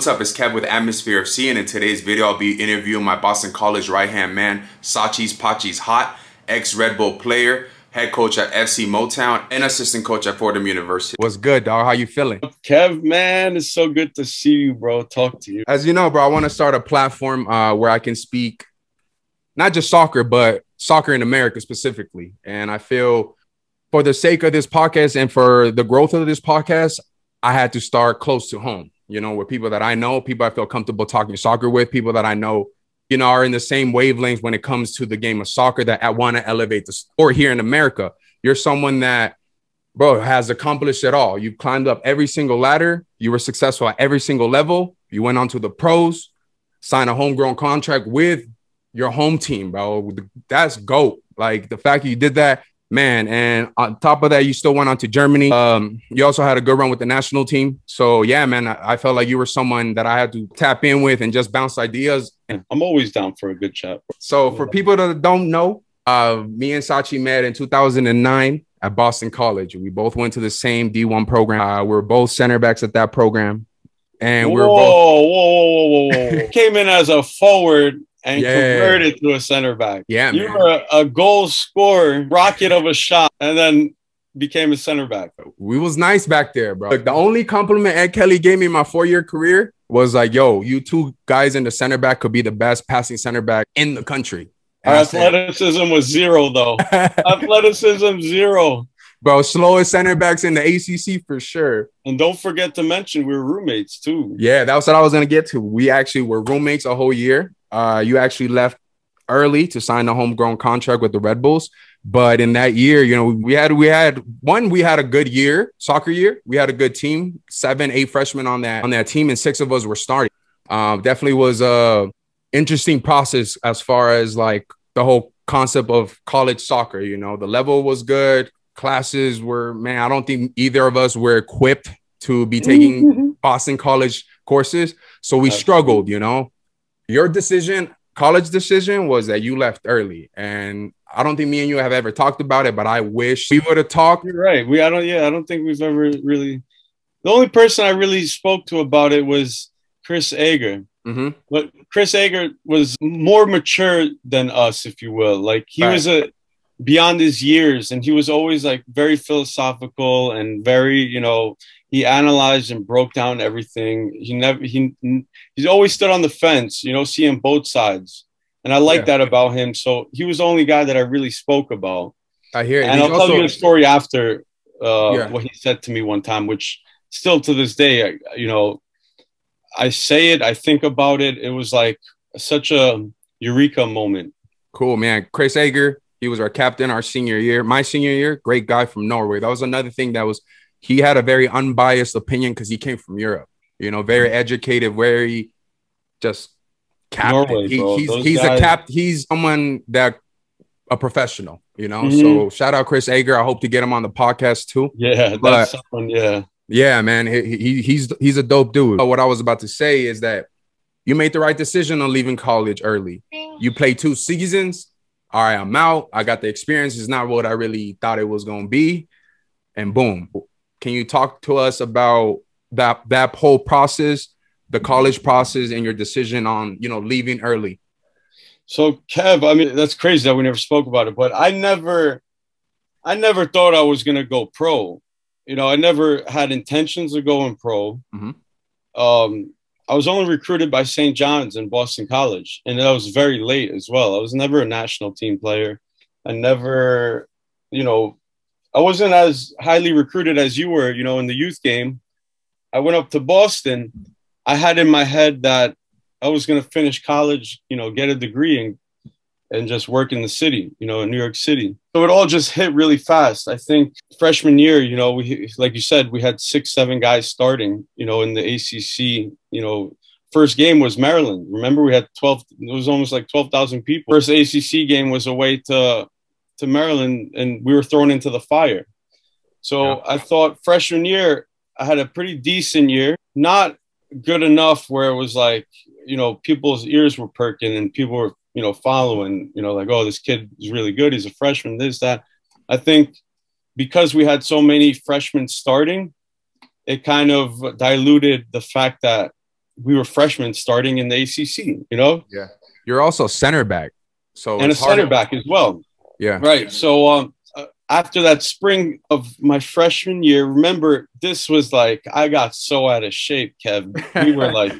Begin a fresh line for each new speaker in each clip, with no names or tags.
what's up? It's Kev with Atmosphere FC, and in today's video, I'll be interviewing my Boston College right-hand man, Sachis Pachis Hot, ex-Red Bull player, head coach at FC Motown, and assistant coach at Fordham University. What's good, dog? How you feeling?
Kev, man, it's so good to see you, bro. Talk to you.
As you know, bro, I want to start a platform uh, where I can speak not just soccer, but soccer in America specifically. And I feel for the sake of this podcast and for the growth of this podcast, I had to start close to home you know, with people that I know, people I feel comfortable talking soccer with, people that I know, you know, are in the same wavelengths when it comes to the game of soccer that I want to elevate the sport here in America. You're someone that, bro, has accomplished it all. You've climbed up every single ladder. You were successful at every single level. You went on to the pros, signed a homegrown contract with your home team, bro. That's GOAT. Like the fact that you did that man. And on top of that, you still went on to Germany. Um, you also had a good run with the national team. So yeah, man, I, I, felt like you were someone that I had to tap in with and just bounce ideas.
I'm always down for a good chat.
So for people that don't know, uh, me and Sachi met in 2009 at Boston College. We both went to the same D1 program. Uh, we are both center backs at that program. And we are both.
Whoa, whoa, whoa, whoa. Came in as a forward and yeah. converted to a center back.
Yeah,
you man. were a, a, goal scorer, rocket of a shot, and then became a center back.
We was nice back there, bro. Like, the only compliment Ed Kelly gave me my four year career was like, "Yo, you two guys in the center back could be the best passing center back in the country."
Our athleticism was zero, though. athleticism zero.
Bro, slowest center backs in the ACC for sure.
And don't forget to mention we we're roommates too.
Yeah, that was what I was gonna get to. We actually were roommates a whole year. Uh, you actually left early to sign a homegrown contract with the Red Bulls. But in that year, you know, we had we had one, we had a good year, soccer year. We had a good team, seven, eight freshmen on that on that team, and six of us were starting. Um, definitely was a interesting process as far as like the whole concept of college soccer. You know, the level was good, classes were man. I don't think either of us were equipped to be taking mm-hmm. Boston College courses, so we struggled. You know, your decision, college decision, was that you left early, and I don't think me and you have ever talked about it, but I wish we would have talked.
You're right. We I don't yeah, I don't think we've ever really the only person I really spoke to about it was Chris Ager. Mm-hmm. But Chris Ager was more mature than us, if you will. Like he right. was a beyond his years, and he was always like very philosophical and very, you know, he analyzed and broke down everything. He never he he's always stood on the fence, you know, seeing both sides. And I like yeah. that about him. So he was the only guy that I really spoke about.
I hear it.
And I'll also, tell you a story after uh, yeah. what he said to me one time, which still to this day, I, you know, I say it, I think about it. It was like such a eureka moment.
Cool, man. Chris Ager, he was our captain our senior year. My senior year, great guy from Norway. That was another thing that was he had a very unbiased opinion because he came from Europe. You know, very educated, very just captain. Norway, he, he's he's guys... a cap. He's someone that a professional. You know, mm-hmm. so shout out Chris Ager. I hope to get him on the podcast too.
Yeah, but, that's someone. Yeah,
yeah, man. He, he he's he's a dope dude. But what I was about to say is that you made the right decision on leaving college early. You played two seasons. All right, I'm out. I got the experience. It's not what I really thought it was going to be. And boom, can you talk to us about that that whole process, the college process, and your decision on you know leaving early?
So Kev, I mean that's crazy that we never spoke about it, but I never, I never thought I was gonna go pro. You know, I never had intentions of going pro. Mm-hmm. Um, I was only recruited by St. John's in Boston College, and that was very late as well. I was never a national team player. I never, you know, I wasn't as highly recruited as you were, you know, in the youth game. I went up to Boston. I had in my head that I was going to finish college, you know, get a degree and and just work in the city, you know, in New York City. So it all just hit really fast. I think freshman year, you know, we like you said, we had six, seven guys starting, you know, in the ACC. You know, first game was Maryland. Remember, we had twelve. It was almost like twelve thousand people. First ACC game was away to to Maryland and we were thrown into the fire. So yeah. I thought freshman year, I had a pretty decent year, not good enough where it was like, you know, people's ears were perking and people were, you know, following, you know, like, oh, this kid is really good. He's a freshman, this, that. I think because we had so many freshmen starting, it kind of diluted the fact that we were freshmen starting in the ACC. You know.
Yeah. You're also center back. So
and a center back as well.
Yeah.
Right. So um, uh, after that spring of my freshman year, remember this was like I got so out of shape, Kev. We were like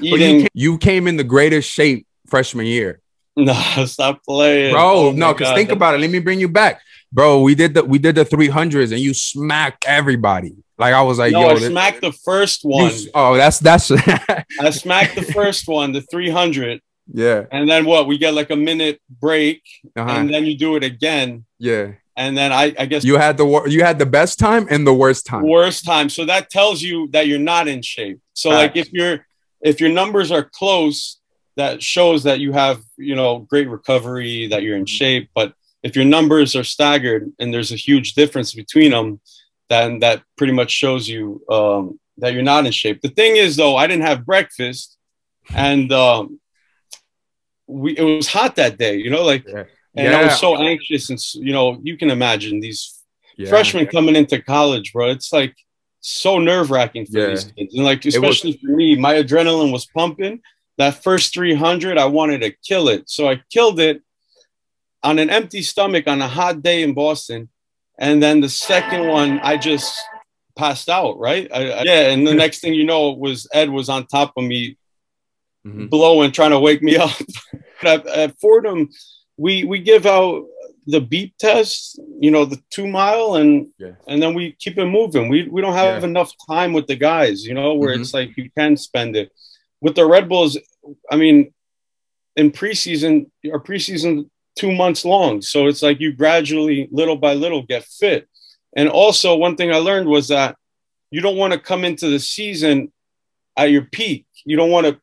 eating.
You, you, came in the greatest shape freshman year.
No, stop playing,
bro. Oh no, because think about it. Let me bring you back, bro. We did the we did the three hundreds, and you smacked everybody. Like I was like,
no,
yo,
I smacked the first one.
You, oh, that's that's.
I smacked the first one, the three hundred.
Yeah.
And then what? We get like a minute break, uh-huh. and then you do it again.
Yeah.
And then I, I guess
you had the you had the best time and the worst time.
Worst time. So that tells you that you're not in shape. So like if you're if your numbers are close, that shows that you have you know great recovery, that you're in shape. But if your numbers are staggered and there's a huge difference between them, then that pretty much shows you um, that you're not in shape. The thing is, though, I didn't have breakfast, and um, we it was hot that day, you know, like yeah. and yeah. I was so anxious and you know, you can imagine these yeah. freshmen coming into college, bro. It's like so nerve wracking for these kids. And like especially was, for me, my adrenaline was pumping. That first 300, I wanted to kill it. So I killed it on an empty stomach on a hot day in Boston. And then the second one, I just passed out, right? I, I, yeah. And the next thing you know, was Ed was on top of me mm-hmm. blowing, trying to wake me up. at, at, Fordham, we we give out the beep test, you know, the two mile, and yeah. and then we keep it moving. We we don't have yeah. enough time with the guys, you know, where mm-hmm. it's like you can spend it. With the Red Bulls, I mean, in preseason, our preseason two months long, so it's like you gradually, little by little, get fit. And also, one thing I learned was that you don't want to come into the season at your peak. You don't want to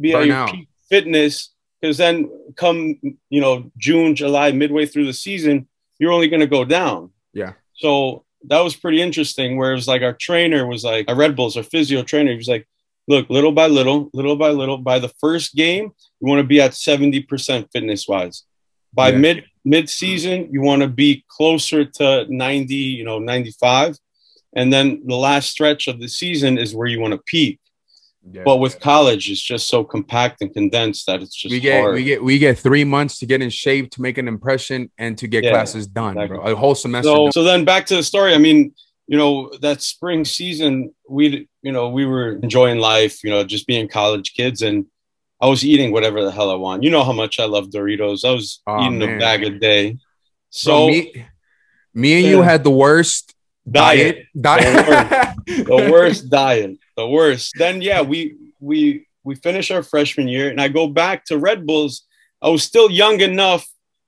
be Burn at your out. peak fitness because then come you know June, July, midway through the season, you're only going to go down.
Yeah.
So that was pretty interesting. Where it was like our trainer was like, our Red Bulls, our physio trainer, he was like, look, little by little, little by little, by the first game, you want to be at 70% fitness wise. By yeah. mid mid season, you want to be closer to 90, you know, 95. And then the last stretch of the season is where you want to peak. Yeah. But with college, it's just so compact and condensed that it's just
we get
hard.
we get we get three months to get in shape, to make an impression, and to get yeah, classes done, exactly. bro. A whole semester.
So, so then back to the story. I mean, you know, that spring season, we you know we were enjoying life, you know, just being college kids, and I was eating whatever the hell I want. You know how much I love Doritos. I was oh, eating man. a bag a day. So bro,
me, me and yeah. you had the worst diet.
Diet. The worst, the worst diet the worst. Then yeah, we we we finish our freshman year, and I go back to Red Bulls. I was still young enough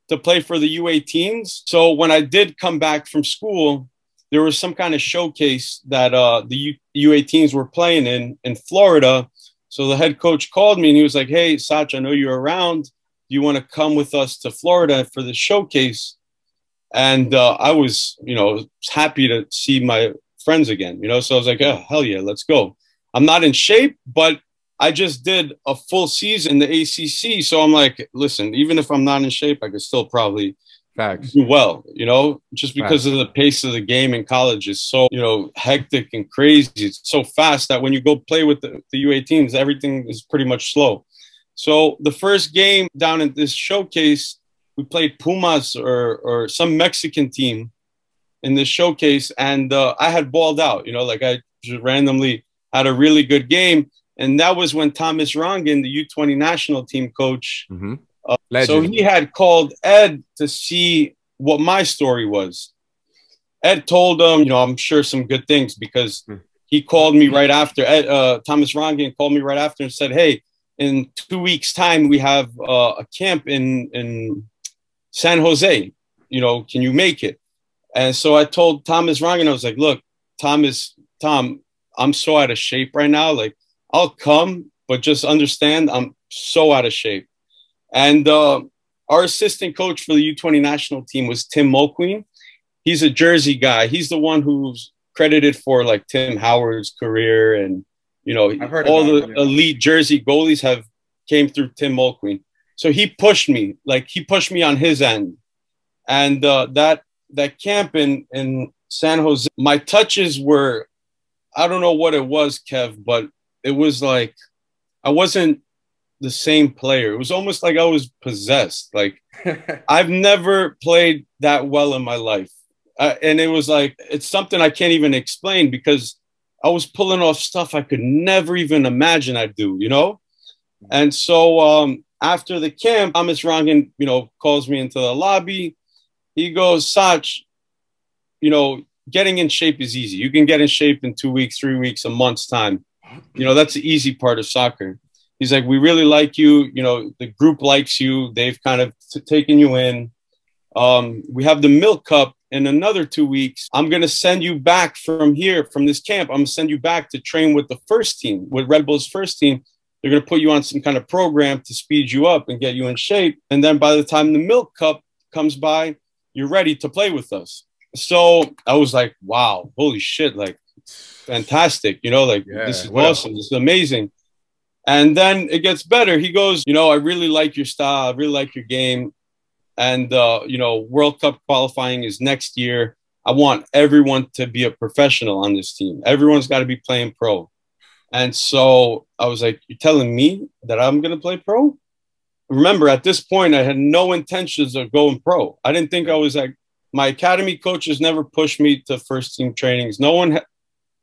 to play for the U18s. So when I did come back from school, there was some kind of showcase that uh, the U- U18s were playing in in Florida. So the head coach called me and he was like, "Hey, Sach, I know you're around. Do you want to come with us to Florida for the showcase?" And uh, I was, you know, happy to see my friends again, you know? So I was like, oh, hell yeah, let's go. I'm not in shape, but I just did a full season in the ACC. So I'm like, listen, even if I'm not in shape, I could still probably
Facts.
do well, you know, just because Facts. of the pace of the game in college is so, you know, hectic and crazy. It's so fast that when you go play with the, the U18s, everything is pretty much slow. So the first game down at this showcase, we played Pumas or, or some Mexican team in this showcase, and uh, I had balled out. You know, like I just randomly had a really good game, and that was when Thomas Rongen, the U20 national team coach, mm-hmm. uh, so he had called Ed to see what my story was. Ed told him, you know, I'm sure some good things because mm. he called me right after. Ed, uh, Thomas Rongen called me right after and said, "Hey, in two weeks' time, we have uh, a camp in in San Jose. You know, can you make it?" And so I told Thomas and I was like, look, Thomas, Tom, I'm so out of shape right now. Like, I'll come, but just understand I'm so out of shape. And uh, our assistant coach for the U20 national team was Tim Mulqueen. He's a Jersey guy. He's the one who's credited for like Tim Howard's career and you know all the him, elite Jersey goalies have came through Tim Mulqueen. So he pushed me, like he pushed me on his end, and uh, that that camp in in San Jose, my touches were, I don't know what it was, Kev, but it was like I wasn't the same player. It was almost like I was possessed. Like I've never played that well in my life. Uh, and it was like it's something I can't even explain because I was pulling off stuff I could never even imagine I'd do, you know? And so um, after the camp, Thomas Rongen, you know, calls me into the lobby. He goes, Sach, you know, getting in shape is easy. You can get in shape in two weeks, three weeks, a month's time. You know, that's the easy part of soccer. He's like, we really like you. You know, the group likes you. They've kind of t- taken you in. Um, we have the Milk Cup in another two weeks. I'm going to send you back from here, from this camp. I'm going to send you back to train with the first team, with Red Bull's first team. They're going to put you on some kind of program to speed you up and get you in shape. And then by the time the Milk Cup comes by, you're ready to play with us. So I was like, wow, holy shit, like fantastic. You know, like yeah, this is awesome. This is amazing. And then it gets better. He goes, you know, I really like your style. I really like your game. And, uh, you know, World Cup qualifying is next year. I want everyone to be a professional on this team. Everyone's got to be playing pro. And so I was like, You're telling me that I'm going to play pro? Remember, at this point, I had no intentions of going pro. I didn't think I was like, my academy coaches never pushed me to first team trainings. No one ha-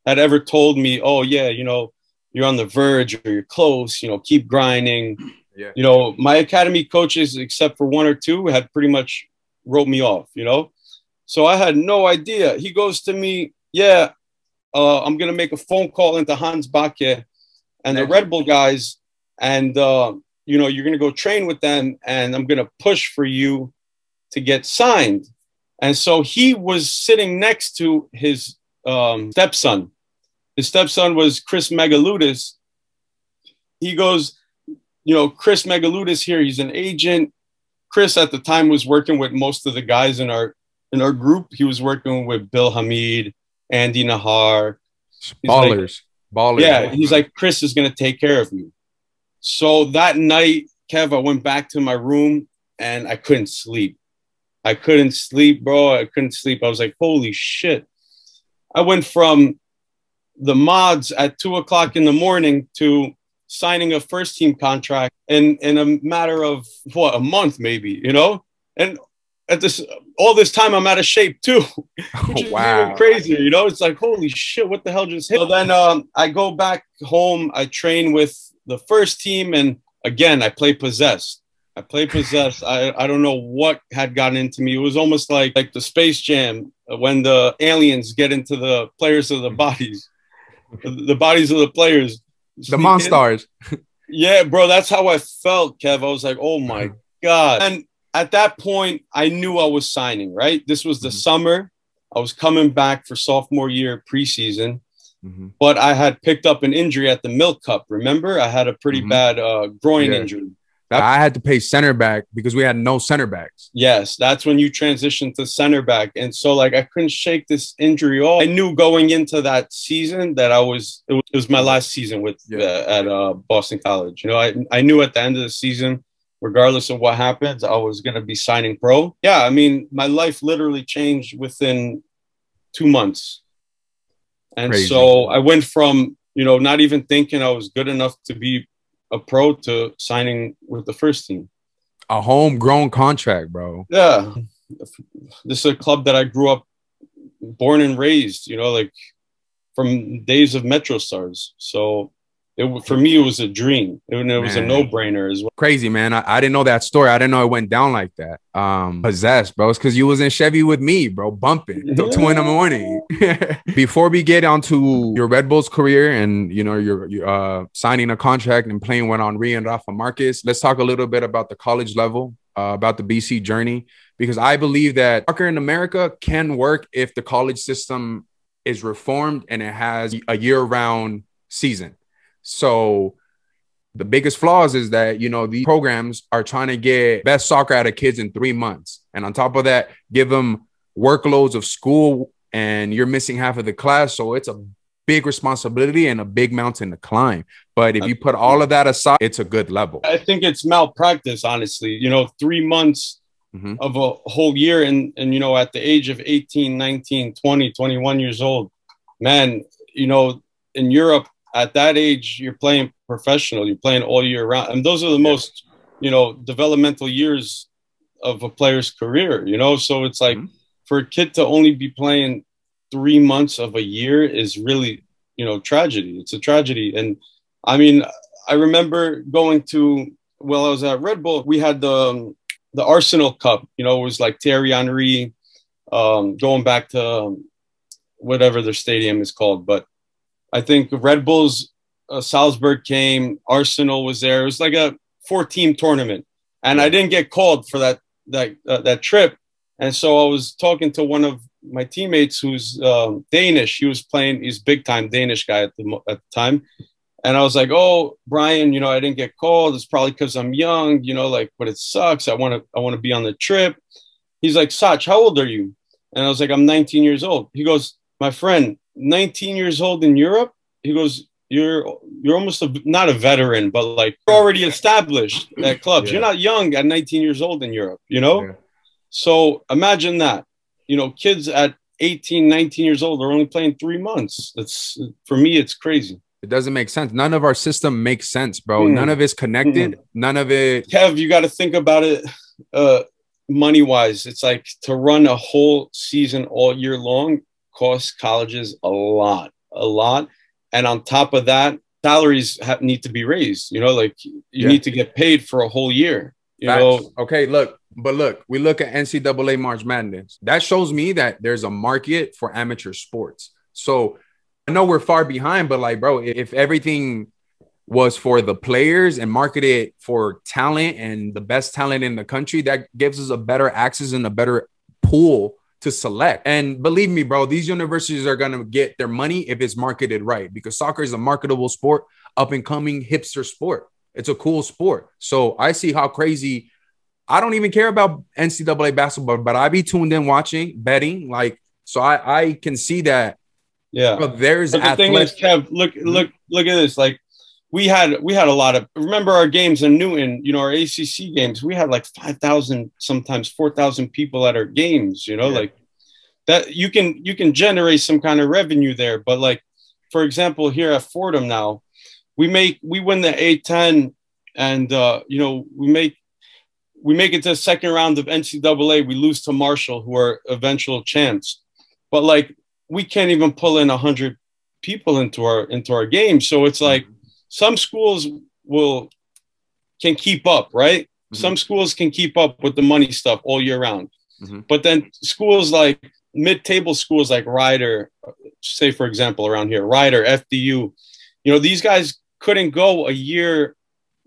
had ever told me, Oh, yeah, you know, you're on the verge or you're close, you know, keep grinding. Yeah. You know, my academy coaches, except for one or two, had pretty much wrote me off, you know? So I had no idea. He goes to me, Yeah, uh, I'm going to make a phone call into Hans Backe and the Red Bull guys, and, uh, you know, you're going to go train with them, and I'm going to push for you to get signed. And so he was sitting next to his um, stepson his stepson was Chris Megaloudis. He goes, you know, Chris Megaloudis here, he's an agent. Chris at the time was working with most of the guys in our in our group. He was working with Bill Hamid, Andy Najar.
Ballers.
Like, Ballers. Yeah. He's like, Chris is gonna take care of you. So that night, Kev, I went back to my room and I couldn't sleep. I couldn't sleep, bro. I couldn't sleep. I was like, holy shit. I went from the mods at two o'clock in the morning to signing a first team contract in in a matter of what a month maybe you know and at this all this time i'm out of shape too which is wow. even crazier you know it's like holy shit what the hell just hit so then um, i go back home i train with the first team and again i play possessed i play possessed i i don't know what had gotten into me it was almost like like the space jam when the aliens get into the players of the bodies the bodies of the players.
The Monstars.
yeah, bro, that's how I felt, Kev. I was like, oh my God. And at that point, I knew I was signing, right? This was the mm-hmm. summer. I was coming back for sophomore year preseason, mm-hmm. but I had picked up an injury at the Milk Cup. Remember, I had a pretty mm-hmm. bad uh, groin yeah. injury.
I had to pay center back because we had no center backs.
Yes, that's when you transitioned to center back. And so, like, I couldn't shake this injury off. I knew going into that season that I was, it was, it was my last season with yeah. uh, at uh, Boston College. You know, I, I knew at the end of the season, regardless of what happens, I was going to be signing pro. Yeah, I mean, my life literally changed within two months. And Crazy. so I went from, you know, not even thinking I was good enough to be a pro to signing with the first team.
A homegrown contract, bro.
Yeah. This is a club that I grew up born and raised, you know, like from days of Metro Stars. So it, for me, it was a dream. It, it was a no brainer as well.
Crazy, man. I, I, didn't know that story. I didn't know it went down like that. Um, possessed, bro. It's because you was in Chevy with me, bro, bumping yeah. till two in the morning. Before we get onto your Red Bulls career and you know you're, you're uh, signing a contract and playing with Henry and Rafa Marquez, let's talk a little bit about the college level, uh, about the BC journey, because I believe that soccer in America can work if the college system is reformed and it has a year-round season so the biggest flaws is that you know these programs are trying to get best soccer out of kids in three months, and on top of that, give them workloads of school, and you're missing half of the class. So it's a big responsibility and a big mountain to climb. But if you put all of that aside, it's a good level.
I think it's malpractice, honestly. You know, three months mm-hmm. of a whole year, and and you know, at the age of 18, 19, 20, 21 years old, man, you know, in Europe at that age, you're playing professional. You're playing all year round, and those are the most, you know, developmental years of a player's career. You know, so it's like mm-hmm. for a kid to only be playing three months of a year is really, you know, tragedy. It's a tragedy, and I mean, I remember going to well, I was at Red Bull. We had the um, the Arsenal Cup. You know, it was like Thierry Henry, um, going back to um, whatever their stadium is called, but I think Red Bulls uh, Salzburg came, Arsenal was there. It was like a four team tournament, and I didn't get called for that that uh, that trip. And so I was talking to one of my teammates who's um, Danish. He was playing. He's big time Danish guy at the at the time. And I was like, "Oh, Brian, you know, I didn't get called. It's probably because I'm young, you know, like, but it sucks. I want to, I want to be on the trip." He's like, "Sach, how old are you?" And I was like, "I'm 19 years old." He goes, "My friend, 19 years old in Europe?" He goes, you're you're almost a, not a veteran, but like you're already established at clubs. Yeah. You're not young at 19 years old in Europe, you know? Yeah. So imagine that. You know, kids at 18, 19 years old are only playing three months. That's for me, it's crazy.
It doesn't make sense. None of our system makes sense, bro. Mm. None of it's connected. Mm. None of it.
Kev, you got to think about it uh, money wise. It's like to run a whole season all year long costs colleges a lot, a lot and on top of that salaries have, need to be raised you know like you yeah. need to get paid for a whole year you Facts. know
okay look but look we look at ncaa march madness that shows me that there's a market for amateur sports so i know we're far behind but like bro if everything was for the players and marketed for talent and the best talent in the country that gives us a better access and a better pool to select. And believe me, bro, these universities are going to get their money if it's marketed right because soccer is a marketable sport, up and coming hipster sport. It's a cool sport. So I see how crazy. I don't even care about NCAA basketball, but I be tuned in watching, betting. Like, so I, I can see that.
Yeah.
But there's
but the athletic- thing is, Kev, look, mm-hmm. look, look at this. Like, we had we had a lot of remember our games in Newton, you know, our ACC games. We had like five thousand, sometimes four thousand people at our games. You know, yeah. like that. You can you can generate some kind of revenue there, but like for example, here at Fordham now, we make we win the A10, and uh, you know we make we make it to the second round of NCAA. We lose to Marshall, who are eventual champs, but like we can't even pull in a hundred people into our into our game. So it's like some schools will can keep up, right? Mm-hmm. Some schools can keep up with the money stuff all year round. Mm-hmm. But then schools like mid-table schools like Rider, say for example around here, Rider, FDU, you know, these guys couldn't go a year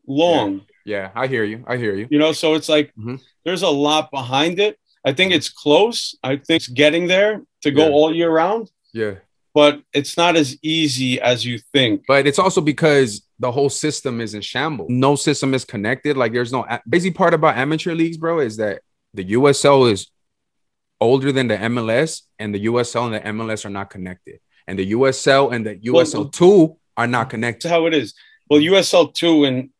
long.
Yeah, yeah I hear you. I hear you.
You know, so it's like mm-hmm. there's a lot behind it. I think it's close. I think it's getting there to go yeah. all year round.
Yeah
but it's not as easy as you think.
But it's also because the whole system is in shambles. No system is connected. Like there's no busy part about amateur leagues, bro, is that the USL is older than the MLS, and the USL and the MLS are not connected, and the USL and the USL two are not connected.
That's how it is. Well, USL two and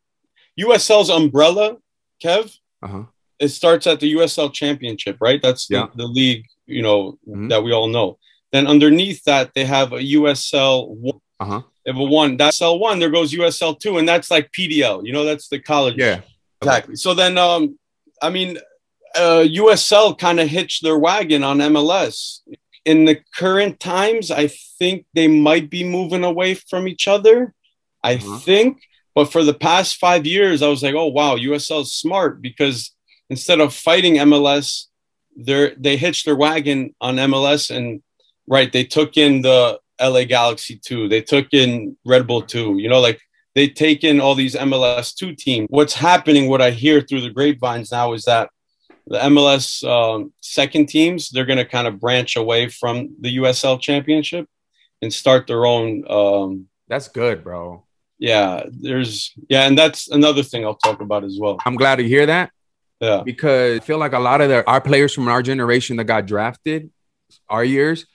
USL's umbrella, Kev. Uh-huh. It starts at the USL Championship, right? That's the, yeah. the league, you know, mm-hmm. that we all know. Then underneath that, they have a USL one. Uh-huh. They have a one. That's L one. There goes USL two, and that's like PDL. You know, that's the college.
Yeah,
exactly. So then, um, I mean, uh, USL kind of hitched their wagon on MLS. In the current times, I think they might be moving away from each other. I uh-huh. think, but for the past five years, I was like, oh wow, USL is smart because instead of fighting MLS, they they hitched their wagon on MLS and right they took in the la galaxy 2 they took in red bull 2 you know like they take in all these mls 2 teams what's happening what i hear through the grapevines now is that the mls um, second teams they're going to kind of branch away from the usl championship and start their own um,
that's good bro.
Yeah there's yeah and that's another thing i'll talk about as well.
I'm glad to hear that.
Yeah.
Because i feel like a lot of the, our players from our generation that got drafted our years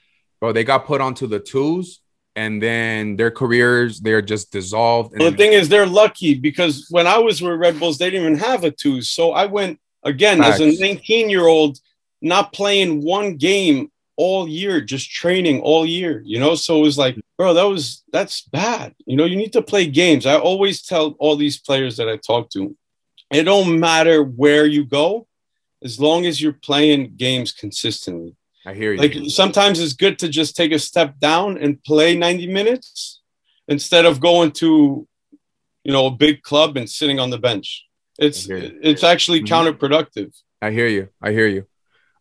bro, they got put onto the twos and then their careers they're just dissolved.
Well, the thing is, they're lucky because when I was with Red Bulls, they didn't even have a twos. So I went again Facts. as a 19 year old, not playing one game all year, just training all year, you know? So it was like, bro, that was, that's bad. You know, you need to play games. I always tell all these players that I talk to, it don't matter where you go, as long as you're playing games consistently.
I hear you.
Like sometimes it's good to just take a step down and play 90 minutes instead of going to, you know, a big club and sitting on the bench. It's it's actually mm-hmm. counterproductive.
I hear you. I hear you.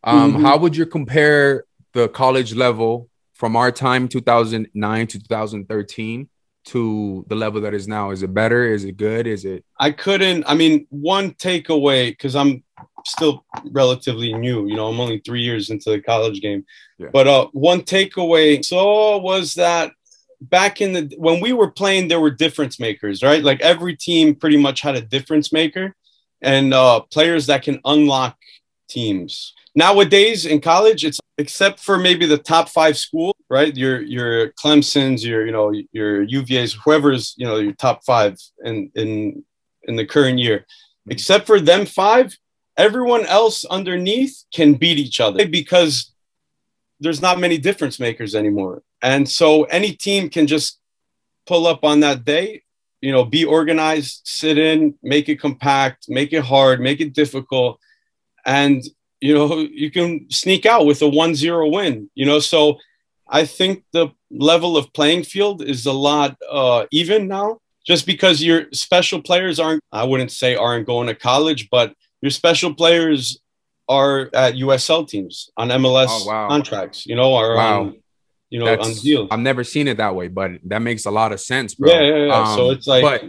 Um, mm-hmm. How would you compare the college level from our time, 2009 to 2013, to the level that is now? Is it better? Is it good? Is it?
I couldn't. I mean, one takeaway because I'm still relatively new. You know, I'm only three years into the college game. Yeah. But uh, one takeaway so was that back in the when we were playing, there were difference makers, right? Like every team pretty much had a difference maker and uh, players that can unlock teams. Nowadays in college, it's except for maybe the top five school, right? Your your Clemson's, your you know your UVA's, whoever's you know your top five in in in the current year. Except for them five, everyone else underneath can beat each other because there's not many difference makers anymore. And so any team can just pull up on that day, you know, be organized, sit in, make it compact, make it hard, make it difficult. And, you know, you can sneak out with a 1 0 win, you know. So I think the level of playing field is a lot uh, even now, just because your special players aren't, I wouldn't say aren't going to college, but your special players are at USL teams on MLS oh, wow. contracts, you know, or wow. on, you know, That's, on deals.
I've never seen it that way, but that makes a lot of sense, bro.
Yeah, yeah, yeah. Um, so it's like,
but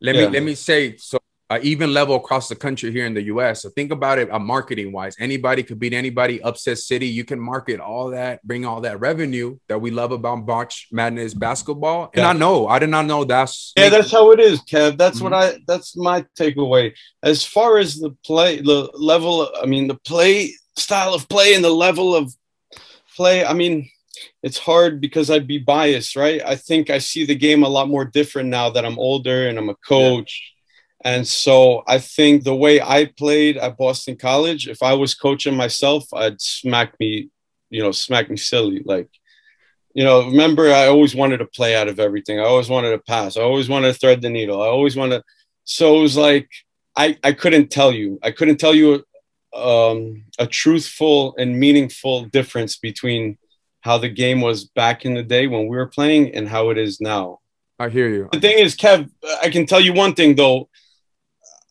let yeah. me let me say so uh, even level across the country here in the US. So think about it uh, marketing wise. Anybody could beat anybody, upset city. You can market all that, bring all that revenue that we love about March Madness basketball. And yeah. I know, I did not know that's
Yeah, that's how it is, Kev. That's mm-hmm. what I that's my takeaway. As far as the play, the level, I mean, the play style of play and the level of play, I mean, it's hard because I'd be biased, right? I think I see the game a lot more different now that I'm older and I'm a coach. Yeah and so I think the way I played at Boston College, if I was coaching myself, I'd smack me, you know, smack me silly. Like, you know, remember, I always wanted to play out of everything. I always wanted to pass. I always wanted to thread the needle. I always wanted. So it was like I I couldn't tell you. I couldn't tell you um, a truthful and meaningful difference between how the game was back in the day when we were playing and how it is now.
I hear you.
The thing is, Kev, I can tell you one thing though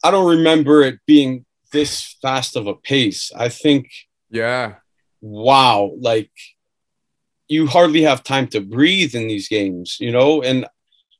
I don't remember it being this fast of a pace. I think,
yeah,
wow, like you hardly have time to breathe in these games, you know. And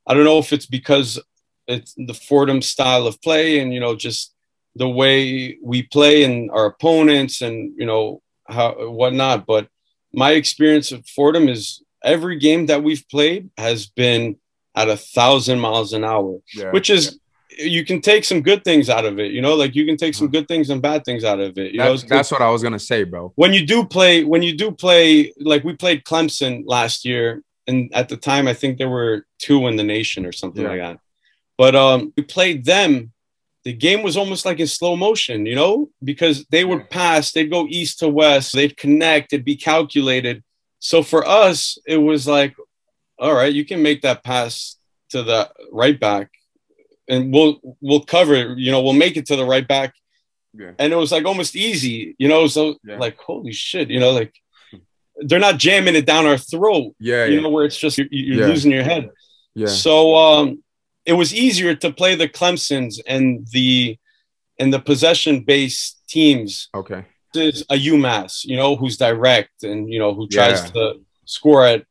I don't know if it's because it's the Fordham style of play, and you know, just the way we play and our opponents, and you know how whatnot. But my experience of Fordham is every game that we've played has been at a thousand miles an hour, yeah, which is you can take some good things out of it, you know, like you can take some mm-hmm. good things and bad things out of it. You
that's, know, that's what I was gonna say, bro.
When you do play, when you do play, like we played Clemson last year, and at the time I think there were two in the nation or something yeah. like that. But um, we played them. The game was almost like in slow motion, you know, because they would pass, they'd go east to west, they'd connect, it'd be calculated. So for us, it was like, all right, you can make that pass to the right back and we'll we'll cover you know we'll make it to the right back. Yeah. and it was like almost easy you know so yeah. like holy shit you know like they're not jamming it down our throat
yeah
you
yeah.
know where it's just you're, you're losing your head. Yeah. So um it was easier to play the clemsons and the and the possession based teams
okay.
is a umass you know who's direct and you know who tries to score it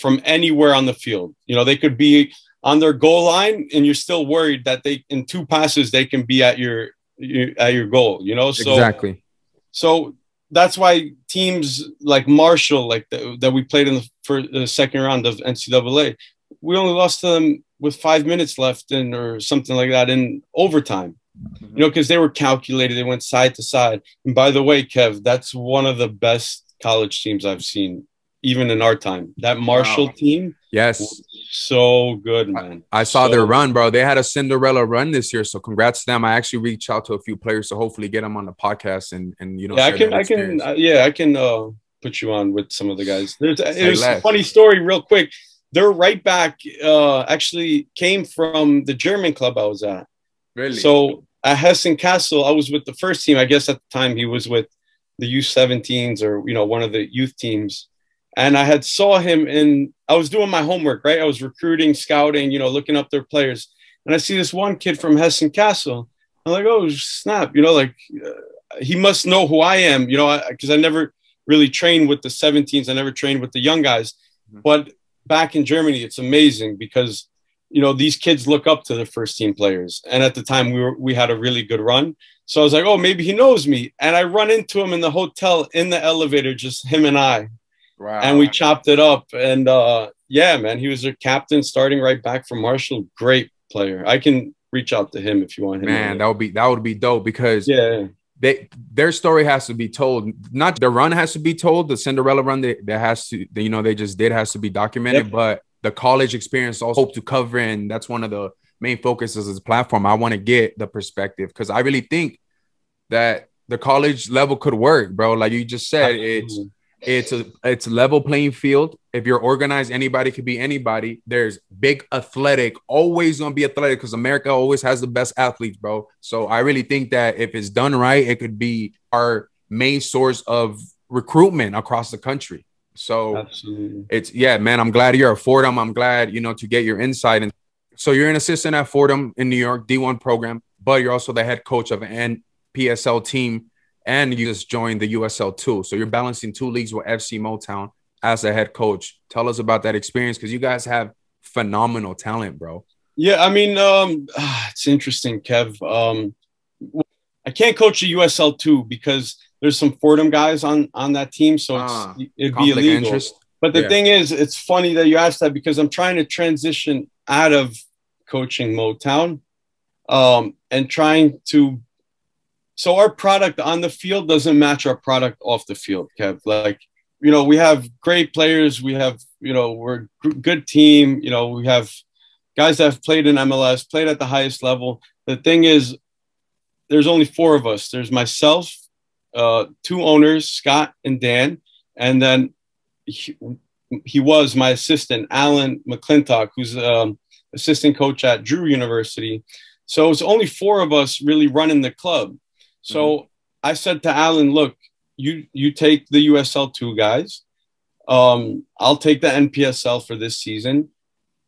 from anywhere on the field. You know they could be on their goal line and you're still worried that they in two passes they can be at your, your at your goal you know
so exactly
so that's why teams like marshall like the, that we played in the, for the second round of ncaa we only lost to them with five minutes left in or something like that in overtime mm-hmm. you know because they were calculated they went side to side and by the way kev that's one of the best college teams i've seen even in our time. That Marshall wow. team,
yes,
so good, man.
I, I saw
so
their run, bro. They had a Cinderella run this year, so congrats to them. I actually reached out to a few players to hopefully get them on the podcast and and you know.
Yeah, I can, I can, uh, yeah, I can. Uh, put you on with some of the guys. There's it was a funny story, real quick. Their right back uh, actually came from the German club I was at. Really? So at Hessen Kassel, I was with the first team. I guess at the time he was with the U17s or you know one of the youth teams. And I had saw him in. I was doing my homework, right? I was recruiting, scouting, you know, looking up their players. And I see this one kid from Hessen Kassel. I'm like, oh snap! You know, like uh, he must know who I am. You know, because I, I, never really trained with the 17s. I never trained with the young guys. Mm-hmm. But back in Germany, it's amazing because you know these kids look up to the first team players and at the time we were we had a really good run so i was like oh maybe he knows me and i run into him in the hotel in the elevator just him and i wow. and we chopped it up and uh yeah man he was their captain starting right back from marshall great player i can reach out to him if you want him
man that would be that would be dope because yeah they their story has to be told. Not the run has to be told. The Cinderella run that, that has to, you know, they just did has to be documented. Yep. But the college experience also hope to cover and that's one of the main focuses of the platform i want to get the perspective because i really think that the college level could work bro like you just said it's it's a it's level playing field if you're organized anybody could be anybody there's big athletic always gonna be athletic because america always has the best athletes bro so i really think that if it's done right it could be our main source of recruitment across the country so Absolutely. it's yeah, man. I'm glad you're at Fordham. I'm glad you know to get your insight. And so you're an assistant at Fordham in New York, D1 program, but you're also the head coach of an PSL team, and you just joined the USL two. So you're balancing two leagues with FC Motown as a head coach. Tell us about that experience because you guys have phenomenal talent, bro.
Yeah, I mean, um, it's interesting, Kev. Um, I can't coach the USL two because there's some Fordham guys on on that team, so ah, it'd be illegal. Interest. But the yeah. thing is, it's funny that you asked that because I'm trying to transition out of coaching Motown um, and trying to. So our product on the field doesn't match our product off the field, Kev. Like, you know, we have great players. We have, you know, we're a good team. You know, we have guys that have played in MLS, played at the highest level. The thing is, there's only four of us. There's myself, uh, two owners, Scott and Dan, and then he, he was my assistant, Alan McClintock, who's um, assistant coach at Drew University. So it's only four of us really running the club. So mm-hmm. I said to Alan, look, you you take the USL two guys. Um, I'll take the NPSL for this season,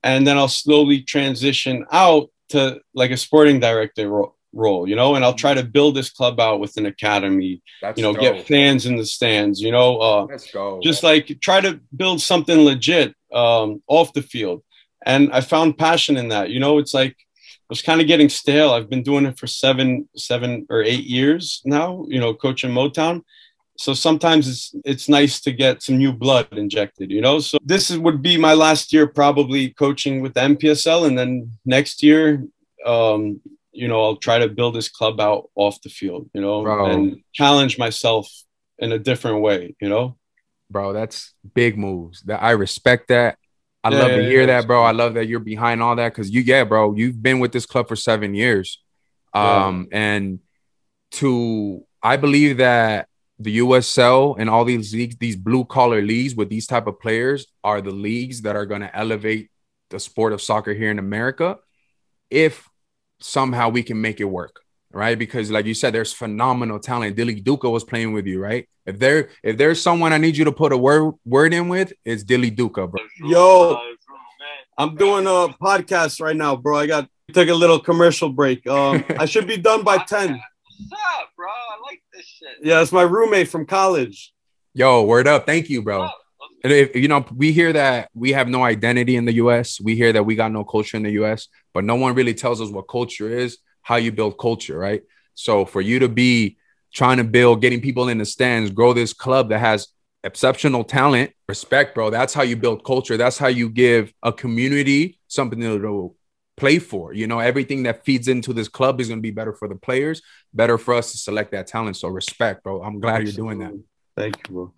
and then I'll slowly transition out to like a sporting director role role, you know, and I'll try to build this club out with an academy, That's you know, dope. get fans in the stands, you know, uh, Let's go. just like try to build something legit um, off the field. And I found passion in that, you know, it's like, was kind of getting stale. I've been doing it for seven, seven or eight years now, you know, coaching Motown. So sometimes it's it's nice to get some new blood injected, you know. So this is, would be my last year probably coaching with the NPSL, and then next year, um, you know, I'll try to build this club out off the field, you know, Bro. and challenge myself in a different way, you know.
Bro, that's big moves. That I respect that. I yeah, love to hear that, bro. I love that you're behind all that because you, yeah, bro, you've been with this club for seven years. Um, and to I believe that the USL and all these leagues, these blue collar leagues with these type of players are the leagues that are going to elevate the sport of soccer here in America. If somehow we can make it work, right? Because like you said, there's phenomenal talent. Dilly Duka was playing with you, right? If there if there's someone I need you to put a word word in with, it's Dilly Duka, bro.
Yo, I'm doing a podcast right now, bro. I got took a little commercial break. Um, I should be done by 10. What's up, bro? I like this shit. Yeah, it's my roommate from college.
Yo, word up. Thank you, bro. And if you know, we hear that we have no identity in the US. We hear that we got no culture in the US, but no one really tells us what culture is, how you build culture, right? So for you to be trying to build, getting people in the stands, grow this club that has exceptional talent, respect, bro. That's how you build culture. That's how you give a community something to play for. You know, everything that feeds into this club is going to be better for the players, better for us to select that talent. So respect, bro. I'm glad you're doing that.
Thank you, bro.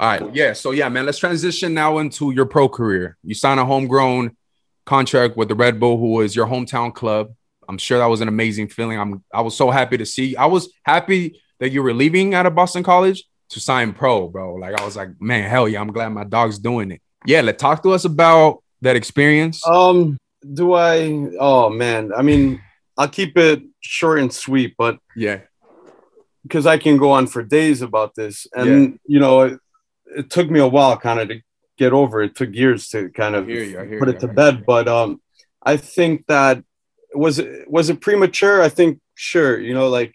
All right. Yeah. So yeah, man, let's transition now into your pro career. You sign a homegrown contract with the Red Bull, who is your hometown club. I'm sure that was an amazing feeling. I'm I was so happy to see. I was happy that you were leaving out of Boston College to sign pro, bro. Like I was like, man, hell yeah, I'm glad my dog's doing it. Yeah, let talk to us about that experience.
Um, do I? Oh man, I mean, I'll keep it short and sweet, but
yeah,
because I can go on for days about this, and yeah. you know, it, it, took me a while kind of to get over. It took years to kind of you, put it to bed, but um, I think that was it was it premature? I think sure, you know, like,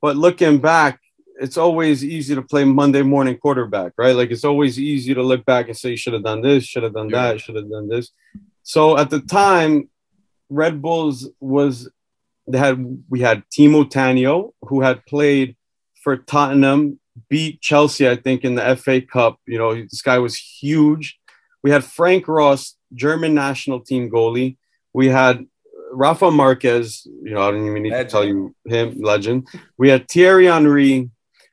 but looking back, it's always easy to play Monday morning quarterback, right? Like it's always easy to look back and say you should have done this, should have done yeah. that, should have done this. So at the time, Red Bulls was they had we had Timo Tainio who had played for Tottenham, beat Chelsea, I think, in the FA Cup. You know, this guy was huge. We had Frank Rost, German national team goalie. We had Rafa Marquez, you know, I don't even need legend. to tell you him, legend. We had Thierry Henry.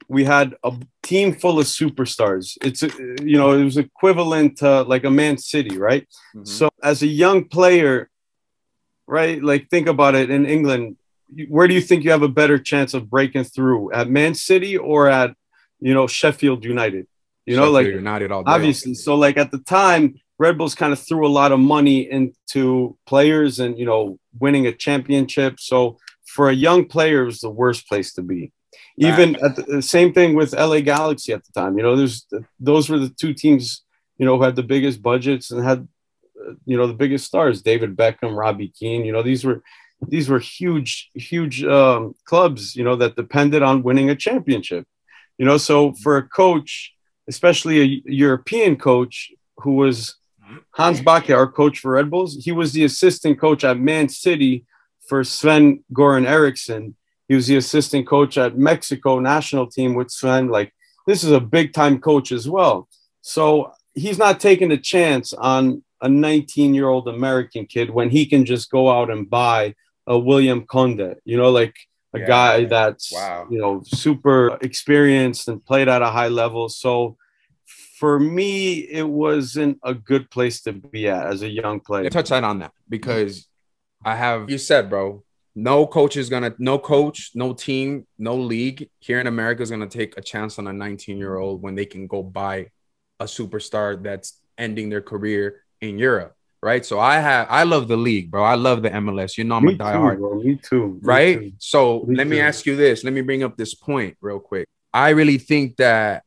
We had a team full of superstars. It's, you know, it was equivalent to like a Man City, right? Mm-hmm. So as a young player, right, like think about it in England, where do you think you have a better chance of breaking through at Man City or at, you know, Sheffield United? You know, Sheffield like United all day. obviously. So like at the time, Red Bulls kind of threw a lot of money into players and you know winning a championship. So for a young player, it was the worst place to be. Even at the, the same thing with LA Galaxy at the time. You know, there's those were the two teams you know who had the biggest budgets and had you know the biggest stars. David Beckham, Robbie Keane. You know these were these were huge huge um, clubs. You know that depended on winning a championship. You know, so for a coach, especially a European coach who was Hans Backe, our coach for Red Bulls, he was the assistant coach at Man City for Sven Goran Eriksson. He was the assistant coach at Mexico national team with Sven. Like this is a big time coach as well. So he's not taking a chance on a 19 year old American kid when he can just go out and buy a Wilman Conde, you know, like a yeah, guy that's, wow. you know, super experienced and played at a high level. So for me, it wasn't a good place to be at as a young player.
Touch that on that because I have you said, bro. No coach is gonna, no coach, no team, no league here in America is gonna take a chance on a 19 year old when they can go buy a superstar that's ending their career in Europe, right? So I have, I love the league, bro. I love the MLS. You know, I'm me a diehard.
Too, bro. Me too.
right?
Too.
So me let me ask you this. Let me bring up this point real quick. I really think that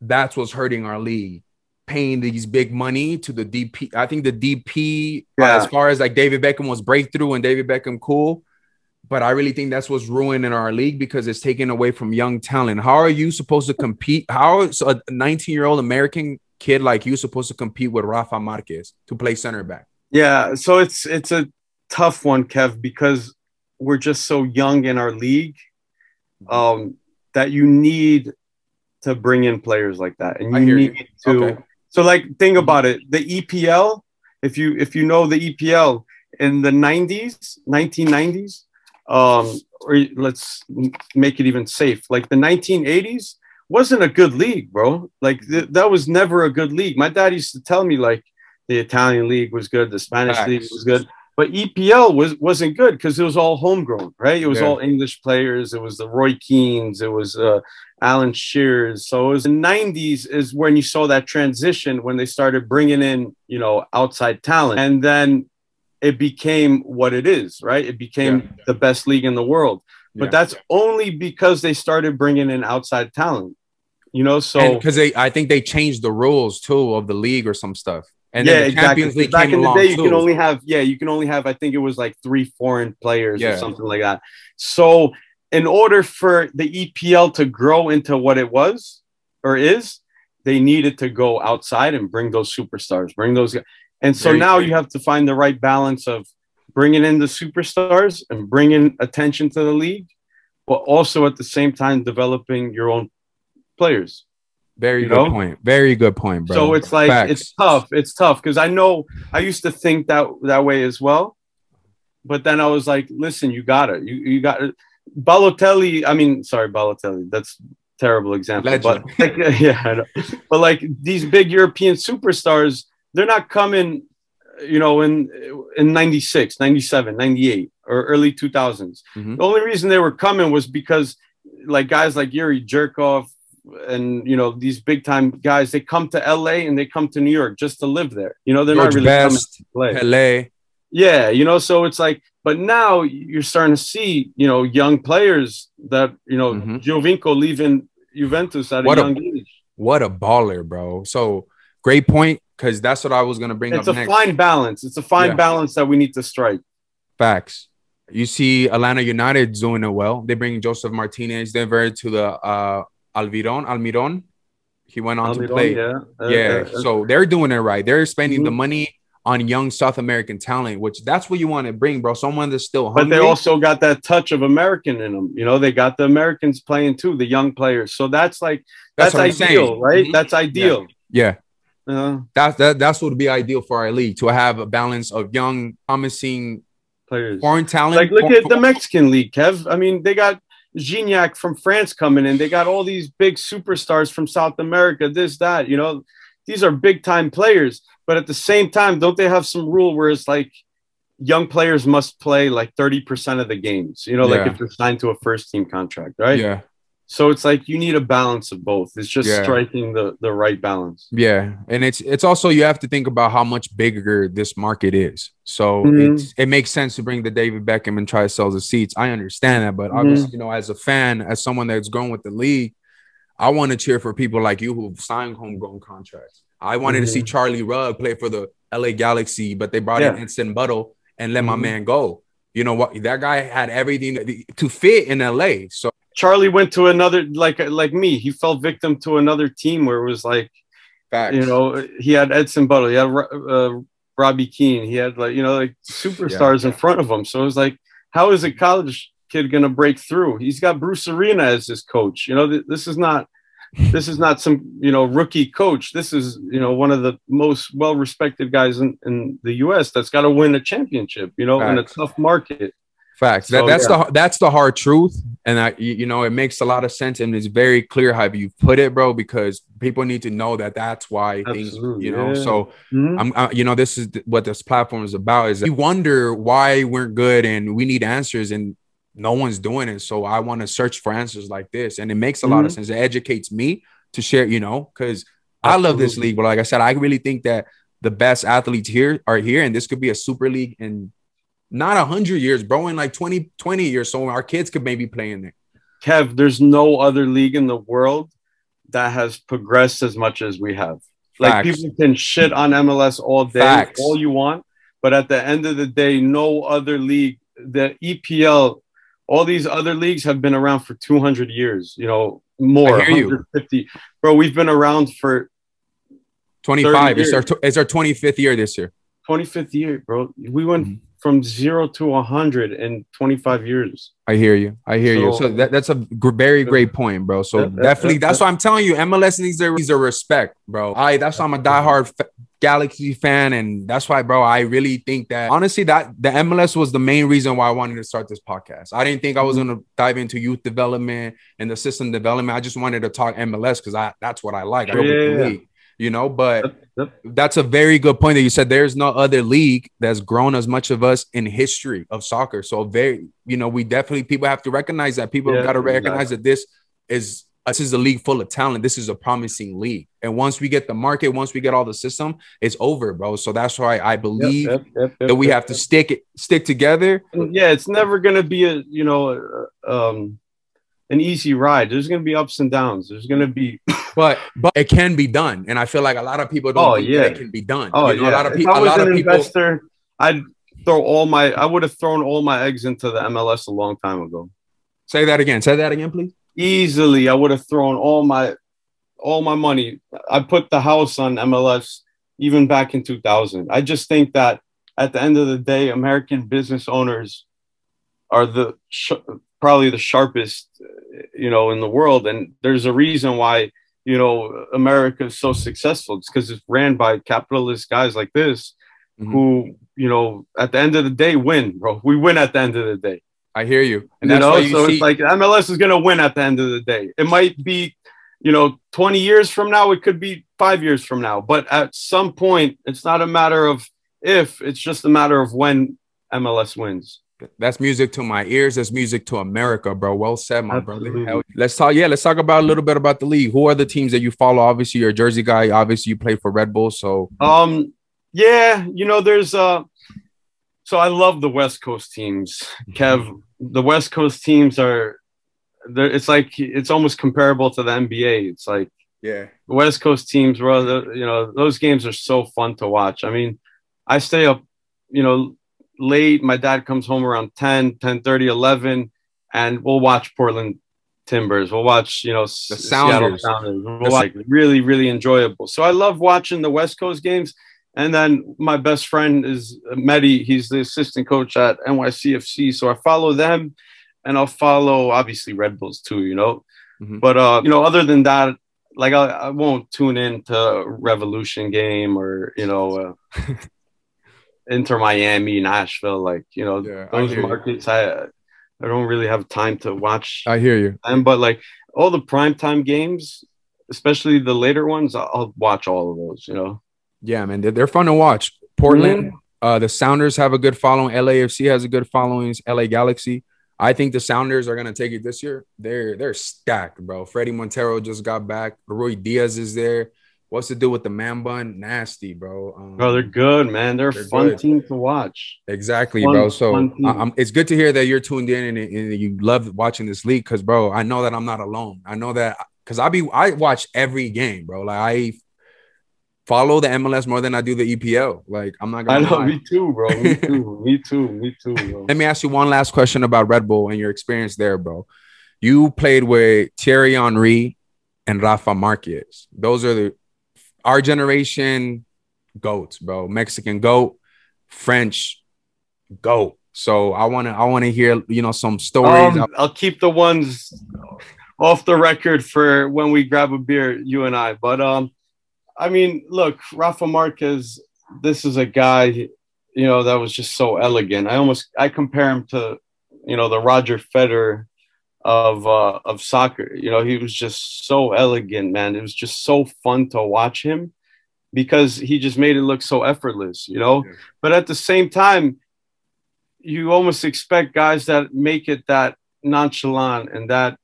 that's what's hurting our league. Paying these big money to the DP. I think the DP, yeah. as far as like David Beckham was breakthrough and David Beckham cool, but I really think that's what's ruining our league because it's taken away from young talent. How are you supposed to compete? How is a 19 year old American kid like you supposed to compete with Rafa Marquez to play center back?
Yeah, so it's it's a tough one, Kev, because we're just so young in our league um, that you need to bring in players like that, and you need you. to. Okay. So, like, think about it: the EPL. If you if you know the EPL in the '90s, 1990s, um, or let's make it even safe, like the 1980s wasn't a good league, bro. Like th- that was never a good league. My dad used to tell me like the Italian league was good, the Spanish Facts. league was good, but EPL was wasn't good because it was all homegrown, right? It was yeah. all English players. It was the Roy Keanes. It was uh, Alan Shears. So it was the 90s is when you saw that transition when they started bringing in, you know, outside talent. And then it became what it is, right? It became yeah. the best league in the world. But yeah. that's only because they started bringing in outside talent. You know, so
because they, I think they changed the rules too of the league or some stuff.
And yeah, exactly. Back in the day, you too. can only have yeah, you can only have I think it was like three foreign players yeah. or something like that. So in order for the EPL to grow into what it was or is, they needed to go outside and bring those superstars, bring those. And so now you have to find the right balance of bringing in the superstars and bringing attention to the league, but also at the same time developing your own players.
Very good know? point. Very good point, bro.
So it's like Facts. it's tough. It's tough because I know I used to think that that way as well, but then I was like, listen, you got it. You you got it. Balotelli. I mean, sorry, Balotelli. That's terrible example, Legend. but like, yeah, but like these big European superstars, they're not coming, you know, in in 96, 97, 98 or early 2000s. Mm-hmm. The only reason they were coming was because like guys like Youri Djorkaeff, and you know these big time guys, they come to LA and they come to New York just to live there. You know, they're
George
not really
Best,
coming to
LA.
Yeah, you know, so it's like, but now you're starting to see, you know, young players that you know,
Mhm.
Giovinco leaving Juventus at
What
a
a-
young age.
What a baller, bro. So great point, because that's what I was gonna bring
It's
up
a
next.
fine balance. It's a fine
Yeah.
balance that we need to strike.
Facts. You see Atlanta United doing it well. They bring Josef Martinez Denver to the uh Almiron. Almiron. He went on to play.
yeah, Uh,
yeah.
uh, uh,
so they're doing it right. They're spending the
Mhm.
money on young South American talent, which that's what you want to bring, bro. Someone that's still
but
hungry.
they also got that touch of American in them. You know, they got the Americans playing too, the young players. So that's like that's,
what I'm
ideal, right?
Mhm.
That's ideal.
yeah.
Uh,
That's that, that's what would be ideal for our league to have a balance of young, promising
players.
foreign talent.
Like look at the Mexican league, Kev. I mean, they got Gignac from France coming in. They got all these big superstars from South America, this, that, you know. These are big time players, but at the same time, don't they have some rule where it's like young players must play like 30% of the games, you know, like if they're signed to a first team contract, right?
Yeah.
So it's like you need a balance of both. It's just
Yeah.
striking the the right balance.
Yeah, and it's it's also you have to think about how much bigger this market is. So
Mhm.
it's, it makes sense to bring the David Beckham and try to sell the seats. I understand that, but
Mhm.
obviously, you know, as a fan, as someone that's grown with the league, I want to cheer for people like you who've signed homegrown contracts. I wanted to see Charlie Rugg play for the LA Galaxy, but they brought in
Yeah.
Edson Buddle and let my
Mhm.
man go. You know what? That guy had everything to- to fit in LA. So
Charlie went to another like like me. He fell victim to another team where it was like
facts.
you know he had Edson Buddle, he had uh, Robbie Keane, he had like you know like superstars in front of him. So it was like, how is a college kid gonna break through? He's got Bruce Arena as his coach. You know, th- this is not this is not some you know rookie coach. This is you know one of the most well respected guys in, in the U.S. that's got to win a championship. You know, in a tough market.
Facts. That,
So,
that's
yeah.
the that's the hard truth, and I you know it makes a lot of sense and it's very clear how you put it, bro. Because people need to know that that's why things you know.
yeah.
So
Mhm.
I'm I, you know this is what this platform is about. Is we wonder why we're good and we need answers and no one's doing it. So I want to search for answers like this, and it makes a lot of
Mhm.
sense. It educates me to share, you know, because I love this league. But like I said, I really think that the best athletes here are here, and this could be a super league in not a hundred years, bro, in like 20, 20 years. So our kids could maybe play in there.
Kev, there's no other league in the world that has progressed as much as we have. Like
Facts.
people can shit on MLS all day,
Facts.
all you want, but at the end of the day, no other league, the EPL, all these other leagues have been around for 200 years, you know, more,
I hear you.
150. Bro, we've been around for
25. It's our, it's our 25th year this year.
25th year, bro. We went
Mhm.
From zero to 100 in 25 years.
I hear you. I hear you.
So-
So that, that's a very great point, bro. So
Yeah, yeah,
definitely,
yeah,
that's why I'm telling you, MLS needs their needs their respect, bro. I that's why I'm a diehard fa- Galaxy fan, and that's why, bro. I really think that honestly, that the MLS was the main reason why I wanted to start this podcast. I didn't think I was
Mm-hmm.
gonna dive into youth development and the system development. I just wanted to talk MLS because I that's what I like. I up
Yeah.
league, you know. But. That's a very good point that you said. There's no other league that's grown as much of us in history of soccer. So very, you know, we definitely people have to recognize that. People
Yeah,
got to
exactly.
recognize that this is this is a league full of talent. This is a promising league. And once we get the market, once we get all the system, it's over, bro. So that's why I believe
yep, yep, yep,
that we have to stick it stick together.
yeah, it's never gonna be a you know uh, um, an easy ride. There's gonna be ups and downs. There's gonna be
But but it can be done. And I feel like a lot of people don't
Oh,
think
yeah.
it can be done.
oh
you know,
yeah.
a lot of people
I
a
was
lot
an
of people
investor, I'd throw all my. I would have thrown all my eggs into the MLS a long time ago.
say that again. Say that again, please.
Easily, I would have thrown all my all my money. I put the house on MLS even back in 2000. I just think that at the end of the day, American business owners are the sh- probably the sharpest, you know, in the world. And there's a reason why you know America is so successful. It's because it's ran by capitalist guys like this,
Mhm.
who you know at the end of the day win, bro. We win at the end of the day.
I hear you. And
you know,
you
so
see
it's like MLS is going to win at the end of the day. It might be, you know, 20 years from now, it could be five years from now, but at some point, it's not a matter of if, it's just a matter of when MLS wins.
That's music to my ears. That's music to America, bro. Well said, my Absolutely. brother. Let's talk. Yeah, let's talk about a little bit about the league. Who are the teams that you follow? Obviously, you're a Jersey guy. Obviously, you play for Red Bull. So,
um, yeah, you know, there's uh, so I love the West Coast teams. Kev, the West Coast teams are, there, it's like it's almost comparable to the NBA. It's like
yeah,
the West Coast teams, bro. You know, those games are so fun to watch. I mean, I stay up, you know late. My dad comes home around 10, 10 30, 11, and we'll watch Portland Timbers. We'll watch, you know,
the Sounders.
Sounders. We'll watch, really, really enjoyable. So I love watching the West Coast games. And then my best friend is Mehdi. He's the assistant coach at NYCFC. So I follow them and I'll follow obviously Red Bulls too, you know. Mm-hmm. But uh, you know, other than that, like I, I won't tune in to Revolution game or you know uh, Inter Miami, Nashville, like you know yeah, those I markets. You. I I don't really have time to watch.
I hear you.
And but like all the primetime games, especially the later ones, I'll watch all of those. You know.
Yeah, man, they're, they're fun to watch. Portland, mm-hmm. uh, the Sounders have a good following. LAFC has a good following. LA Galaxy. I think the Sounders are gonna take it this year. They're they're stacked, bro. Fredy Montero just got back. Ruidiaz is there. What's to do with the man bun? Nasty, bro.
Um, bro, they're good, man. They're, they're fun good. team to watch.
Exactly, fun, bro. So it's good to hear that you're tuned in and, and you love watching this league because, bro, I know that I'm not alone. I know that because I be I watch every game, bro. Like I follow the MLS more than I do the EPL. Like I'm not
gonna. I know, lie. me too, bro. Me too. me too. Me too. Bro.
Let me ask you one last question about Red Bull and your experience there, bro. You played with Thierry Henry and Rafa Marquez. Those are the our generation goats, bro. Mexican goat, French goat. So I want to I want to hear you know some stories.
Um, I'll keep the ones off the record for when we grab a beer, you and I. But um, I mean, look, Rafa Marquez. This is a guy, you know, that was just so elegant. I almost I compare him to, you know, the Roger Federer of uh, of soccer. You know, he was just so elegant, man. It was just so fun to watch him because he just made it look so effortless, you know. Yeah. But at the same time, you almost expect guys that make it that nonchalant and that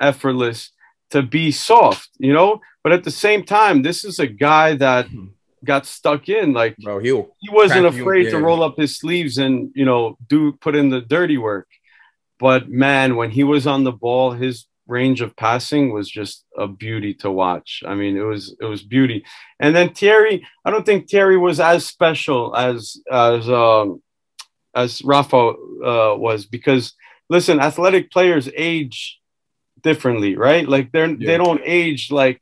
effortless to be soft, you know. But at the same time, this is a guy that hmm. got stuck in. Like,
Bro, he
he wasn't afraid to roll up his sleeves and you know do put in the dirty work. But man, when he was on the ball, his range of passing was just a beauty to watch. I mean, it was it was beauty. And then Thierry, I don't think Thierry was as special as as um, as Rafa uh, was because listen, athletic players age differently, right? Like they're yeah. they don't age like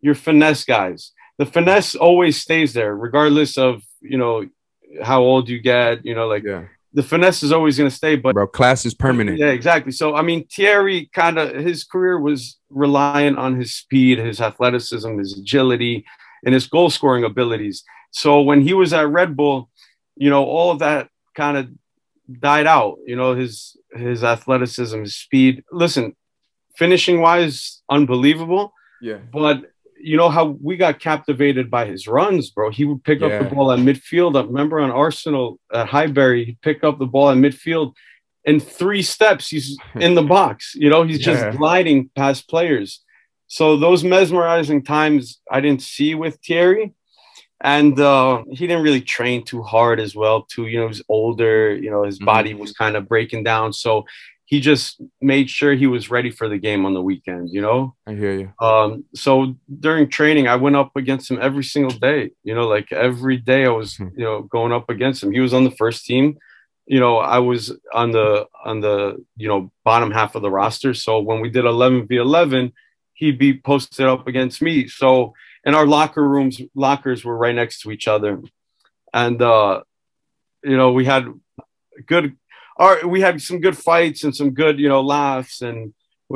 your finesse guys. The finesse always stays there, regardless of you know how old you get. You know, like yeah the finesse is always going to stay, but
bro, class is permanent.
Yeah, exactly. So I mean, Thierry kind of his career was reliant on his speed, his athleticism, his agility, and his goal scoring abilities. So when he was at Red Bull, you know, all of that kind of died out. You know, his his athleticism, his speed. Listen, finishing wise, unbelievable.
Yeah.
But you know how we got captivated by his runs, bro. He would pick yeah. up the ball at midfield. I remember on Arsenal at Highbury, he'd pick up the ball at midfield. In three steps, he's in the box. You know, he's yeah. just gliding past players. So those mesmerizing times I didn't see with Thierry. And uh, he didn't really train too hard as well, too. You know, he was older, you know, his mm-hmm. body was kind of breaking down. So he just made sure he was ready for the game on the weekend, you know?
I hear you.
Um, so during training, I went up against him every single day, you know, like every day I was, hmm. you know, going up against him. He was on the first team. You know, I was on the on the you know bottom half of the roster. So when we did 11 v 11, he'd be posted up against me. So and our locker rooms lockers were right next to each other, and uh, you know we had good our, we had some good fights and some good, you know, laughs. And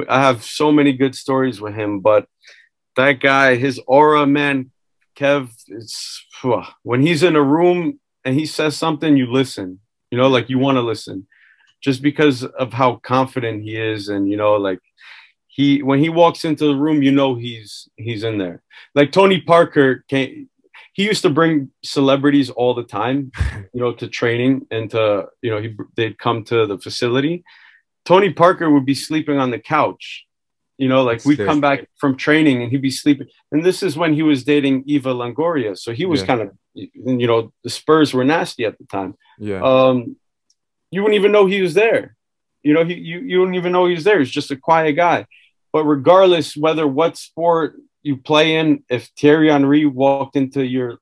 I have so many good stories with him. But that guy, his aura, man, Kev, it's when he's in a room and he says something, you listen, you know, like you want to listen just because of how confident he is. And, you know, like he, when he walks into the room, you know, he's, he's in there. Like Tony Parker came, he used to bring celebrities all the time, you know, to training and to, you know, he, they'd come to the facility. Tony Parker would be sleeping on the couch. You know, like we'd come back from training and he'd be sleeping. And this is when he was dating Eva Longoria. So he was yeah. kind of, you know, the Spurs were nasty at the time.
Yeah.
Um, you wouldn't even know he was there. You know, he, you, you wouldn't even know he was there. He's just a quiet guy. But regardless whether what sport you play in, if Thierry Henry walked into your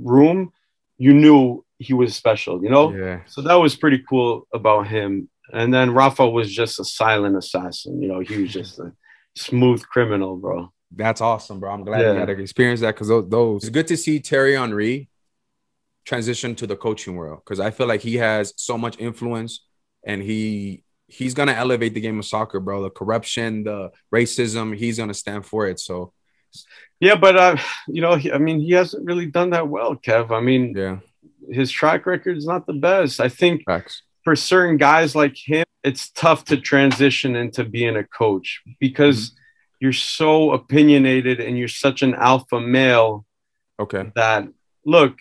room, you knew he was special, you know?
Yeah.
So that was pretty cool about him. And then Rafa was just a silent assassin, you know, he was just a smooth criminal, bro.
That's awesome, bro. I'm glad yeah. you had to experience that because those, those it's good to see Thierry Henry transition to the coaching world because I feel like he has so much influence and he he's gonna elevate the game of soccer, bro. The corruption, the racism, he's gonna stand for it. So
yeah, but uh, you know, I mean, he hasn't really done that well, Kev. I mean,
yeah,
his track record is not the best. I think
Facts.
for certain guys like him, it's tough to transition into being a coach because mm-hmm. you're so opinionated and you're such an alpha male.
Okay.
That look,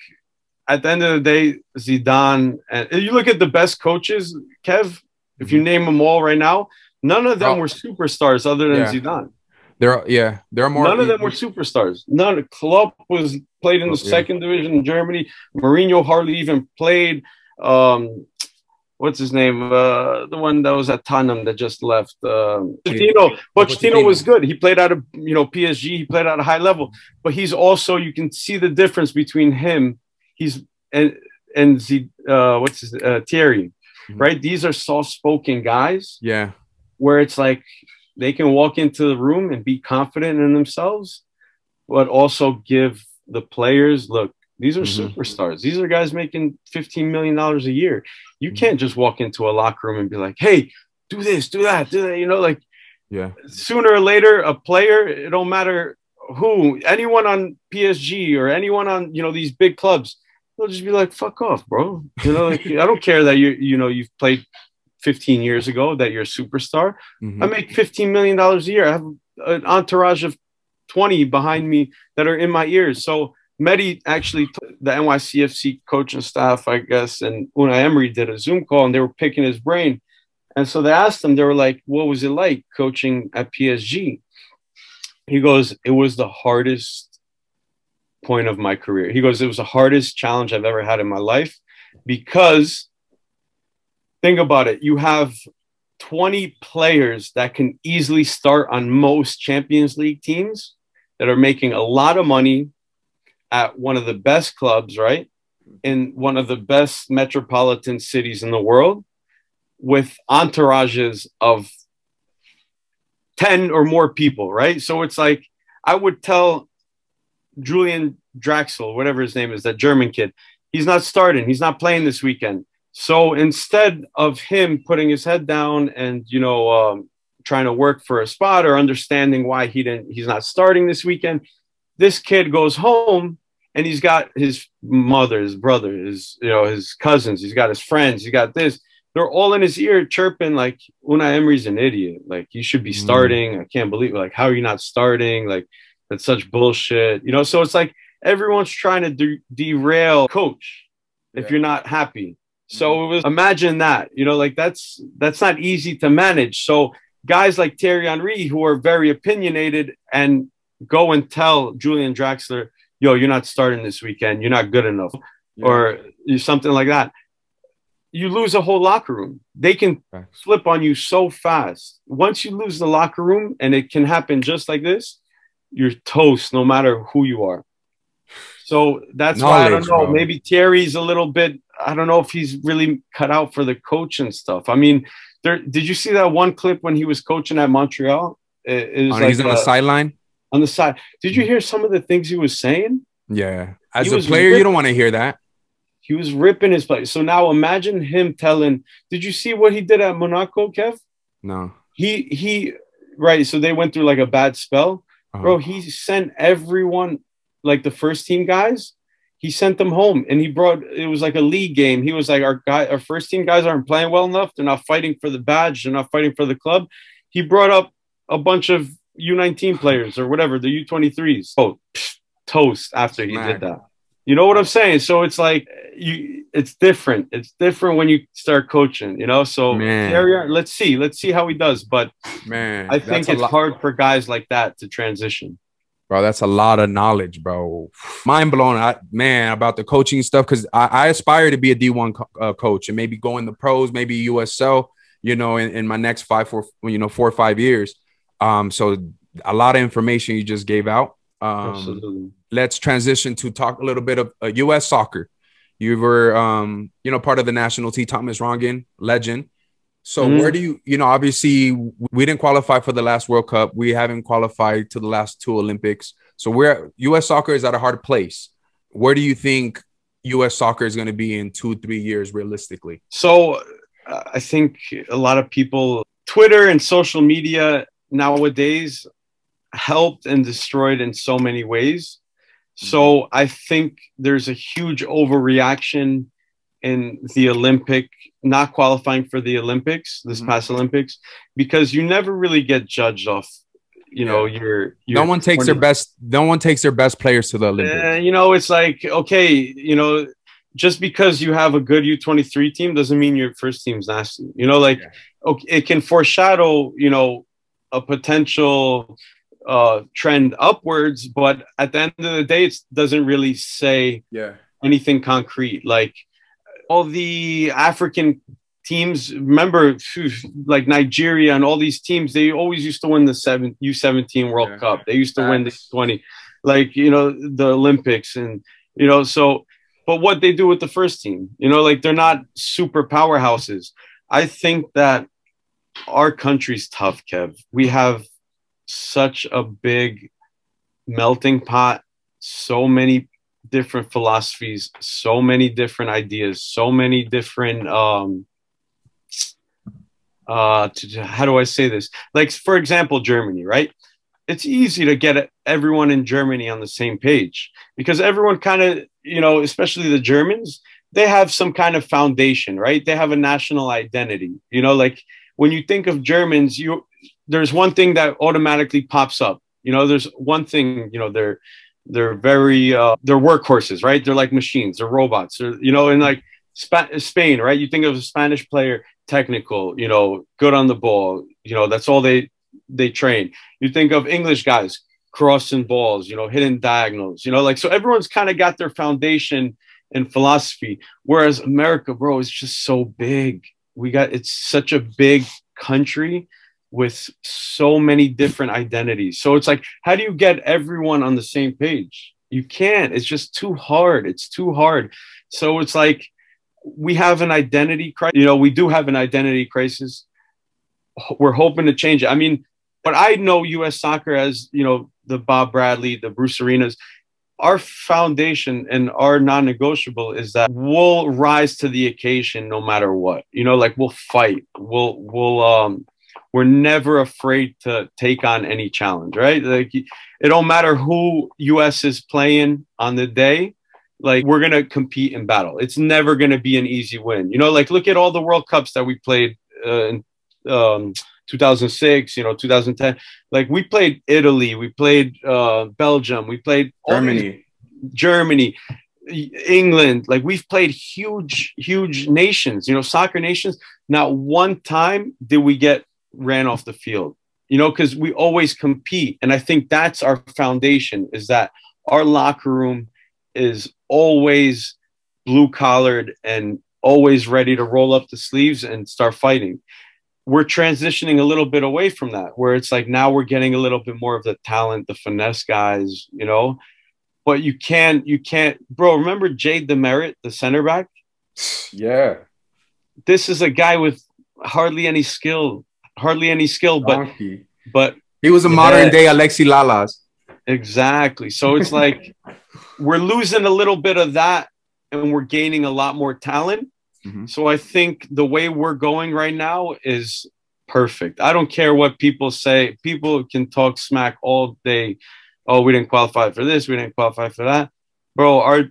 at the end of the day, Zidane and you look at the best coaches, Kev. If you mm-hmm. name them all right now, none of them oh. were superstars other than yeah. Zidane.
There are yeah, there are more.
None of them were superstars. None. Klopp was played in the yeah. second division in Germany. Mourinho hardly even played. Um, what's his name? Uh, the one that was at Tottenham that just left. Um, Pochettino. Pochettino was good. He played out of you know PSG. He played at a high level, but he's also you can see the difference between him. He's and and the uh, what's his uh, Thierry, mm-hmm. right? These are soft spoken guys.
Yeah.
Where it's like they can walk into the room and be confident in themselves, but also give the players look, these are mm-hmm. superstars. These are guys making $15 million a year. You mm-hmm. can't just walk into a locker room and be like, hey, do this, do that, do that. You know, like,
yeah.
Sooner or later, a player, it don't matter who, anyone on PSG or anyone on, you know, these big clubs, they'll just be like, fuck off, bro. You know, like, I don't care that you, you know, you've played 15 years ago that you're a superstar. Mm-hmm. I make 15 million dollars a year. I have an entourage of 20 behind me that are in my ears. So Mehdi actually, the NYCFC coaching staff, I guess, and Unai Emery did a Zoom call and they were picking his brain. And so they asked him, they were like, what was it like coaching at PSG? He goes, it was the hardest point of my career. He goes, it was the hardest challenge I've ever had in my life because think about it. You have 20 players that can easily start on most Champions League teams that are making a lot of money at one of the best clubs, right? In one of the best metropolitan cities in the world with entourages of 10 or more people, right? So it's like I would tell Julian Draxler, whatever his name is, that German kid, he's not starting, he's not playing this weekend. So instead of him putting his head down and you know um, trying to work for a spot or understanding why he didn't, he's not starting this weekend. This kid goes home and he's got his mother, his brother, his you know his cousins. He's got his friends. he's got this. They're all in his ear chirping like Unai Emery's an idiot. Like you should be mm. starting. I can't believe like how are you not starting? Like that's such bullshit. You know. So it's like everyone's trying to de- derail coach if yeah. you're not happy. So mm-hmm. it was imagine that, you know, like that's that's not easy to manage. So guys like Thierry Henry who are very opinionated and go and tell Julian Draxler, yo, you're not starting this weekend, you're not good enough, yeah. or something like that. You lose a whole locker room. They can flip on you so fast. Once you lose the locker room, and it can happen just like this, you're toast no matter who you are. So that's Knowledge, why I don't know. Bro. Maybe Thierry's a little bit I don't know if he's really cut out for the coach and stuff. I mean, there. Did you see that one clip when he was coaching at Montreal? It, it
oh, like he's on the sideline.
On the side. Did you hear some of the things he was saying?
Yeah. As he a player, ripping, you don't want to hear that.
He was ripping his play. So now imagine him telling. Did you see what he did at Monaco, Kev?
No.
He he. Right. So they went through like a bad spell, uh-huh. bro. He sent everyone, like the first team guys, he sent them home and he brought it was like a league game. He was like, Our guy, our first team guys aren't playing well enough. They're not fighting for the badge, they're not fighting for the club. He brought up a bunch of U19 players or whatever, the U23s. Oh, psh, toast after he did that. You know what I'm saying? So it's like you it's different. It's different when you start coaching, you know. So man. let's see. Let's see how he does. But
man,
I think it's hard for guys like that to transition.
Bro, that's a lot of knowledge, bro. Mind blown, I, man, about the coaching stuff because I, I, aspire to be a D1 co- uh, coach and maybe go in the pros, maybe USL, you know, in, in my next five, four, you know, four or five years. Um, so a lot of information you just gave out. Um, Absolutely. Let's transition to talk a little bit of uh, U.S. soccer. You were, um, you know, part of the national team. Thomas Rongen, legend. So mm-hmm. where do you, you know, obviously we didn't qualify for the last World Cup. We haven't qualified to the last two Olympics. So where U.S. soccer is at a hard place. Where do you think U.S. soccer is going to be in two, three years realistically?
So uh, I think a lot of people, Twitter and social media nowadays helped and destroyed in so many ways. So I think there's a huge overreaction in the Olympic, not qualifying for the Olympics this mm-hmm. past Olympics, because you never really get judged off. You know, yeah. your,
your no one takes 20, their best. No one takes their best players to the Olympics. Uh,
you know, it's like okay, you know, just because you have a good U twenty three team doesn't mean your first team's nasty. You know, like yeah. okay, it can foreshadow. You know, a potential uh, trend upwards, but at the end of the day, it doesn't really say
yeah.
anything concrete. Like all the African teams, remember, like Nigeria and all these teams, they always used to win the seven U seventeen World yeah. Cup. They used to Facts. win the twenty, like you know, the Olympics, and you know, so. But what they do with the first team, you know, like they're not super powerhouses. I think that our country's tough, Kev. We have such a big melting pot, so many different philosophies, so many different ideas, so many different um uh to, how do I say this? Like for example, Germany, right? It's easy to get everyone in Germany on the same page because everyone kind of, you know, especially the Germans, they have some kind of foundation, right? They have a national identity. You know, like when you think of Germans, you there's one thing that automatically pops up. You know, there's one thing, you know, they're they're very uh, they're workhorses, right? They're like machines, they're robots. They're, you know, in like Sp- Spain, right? You think of a Spanish player, technical, you know, good on the ball. You know, that's all they they train. You think of English guys, crossing balls, you know, hitting diagonals, you know, like so everyone's kind of got their foundation in philosophy. Whereas America, bro, is just so big. We got it's such a big country with so many different identities. So it's like, how do you get everyone on the same page? You can't. It's just too hard. It's too hard. So it's like we have an identity crisis. You know, we do have an identity crisis. We're hoping to change it. I mean, but I know U.S. soccer as you know the Bob Bradley, the Bruce Arenas. Our foundation and our non-negotiable is that we'll rise to the occasion no matter what. You know, like we'll fight. We'll we'll um we're never afraid to take on any challenge, right? Like it don't matter who US is playing on the day, like we're gonna compete in battle. It's never gonna be an easy win. You know, like look at all the World Cups that we played uh, in um, 2006, you know, 2010. Like we played Italy, we played uh, Belgium, we played
Germany,
Germany. England, like we've played huge, huge nations, you know, soccer nations. Not one time did we get ran off the field you know because we always compete. And i think that's our foundation is that our locker room is always blue collared and always ready to roll up the sleeves and start fighting. We're transitioning a little bit away from that where it's like now we're getting a little bit more of the talent the finesse guys you know? But you can't you can't bro remember Jay DeMerit the center back?
Yeah.
This is a guy with hardly any skill hardly any skill, but but
he was a modern day Alexi Lalas.
Exactly. So it's like we're losing a little bit of that and we're gaining a lot more talent. Mm-hmm. So I think the way we're going right now is perfect. I don't care what people say. People can talk smack all day. Oh, we didn't qualify for this, we didn't qualify for that. Bro, our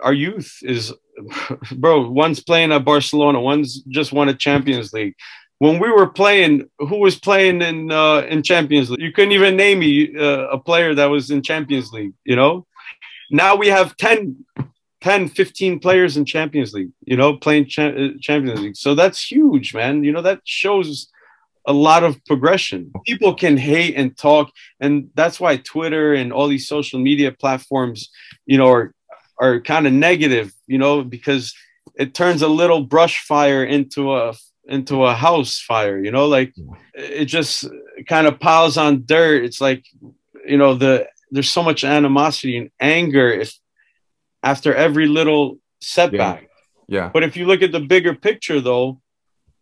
our youth is bro, one's playing at Barcelona, one's just won a Champions League when we were playing, who was playing in uh, in Champions League? You couldn't even name me uh, a player that was in Champions League. You know, now we have ten 10, 15 players in Champions League, you know, playing cha- uh, Champions League. So that's huge, man. You know, that shows a lot of progression. People can hate and talk, and that's why Twitter and all these social media platforms, you know, are are kind of negative, you know, because it turns a little brush fire into a into a house fire, you know, like it just kind of piles on dirt. It's like, you know, the there's so much animosity and anger if after every little setback.
Yeah. yeah.
But if you look at the bigger picture though,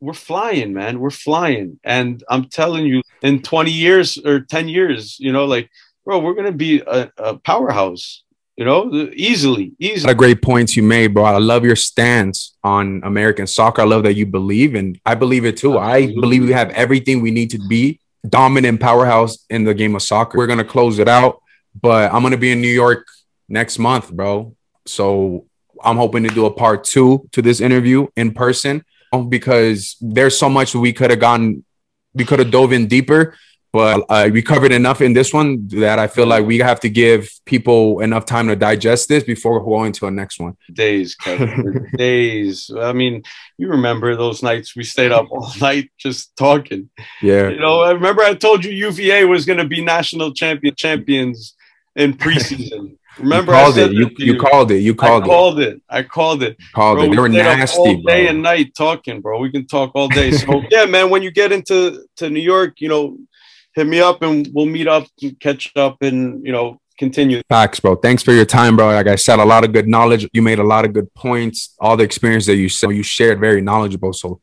we're flying, man. We're flying. And I'm telling you, in 20 years or 10 years, you know, like, bro, we're gonna be a, a powerhouse you know, easily, easily.
A great points you made, bro. I love your stance on American soccer. I love that you believe, and I believe it too. Absolutely. I believe we have everything we need to be dominant powerhouse in the game of soccer. We're gonna close it out, but I'm gonna be in New York next month, bro. So I'm hoping to do a part two to this interview in person because there's so much we could have gone, we could have dove in deeper but uh, we covered enough in this one that I feel like we have to give people enough time to digest this before going to a next one.
Days, Kevin, days. I mean, you remember those nights we stayed up all night just talking.
Yeah.
You know, I remember I told you UVA was going to be national champion champions in preseason. Remember,
you called it. You, you, you, called it. You called
I it. Called it. I called it.
Called bro, it. They were nasty,
all day bro. and night talking, bro. We can talk all day. So yeah, man. When you get into to New York, you know, hit me up and we'll meet up and catch up and you know continue.
Facts, bro. Thanks for your time, bro. Like I said, a lot of good knowledge. You made a lot of good points. All the experience that you said, you shared, very knowledgeable. So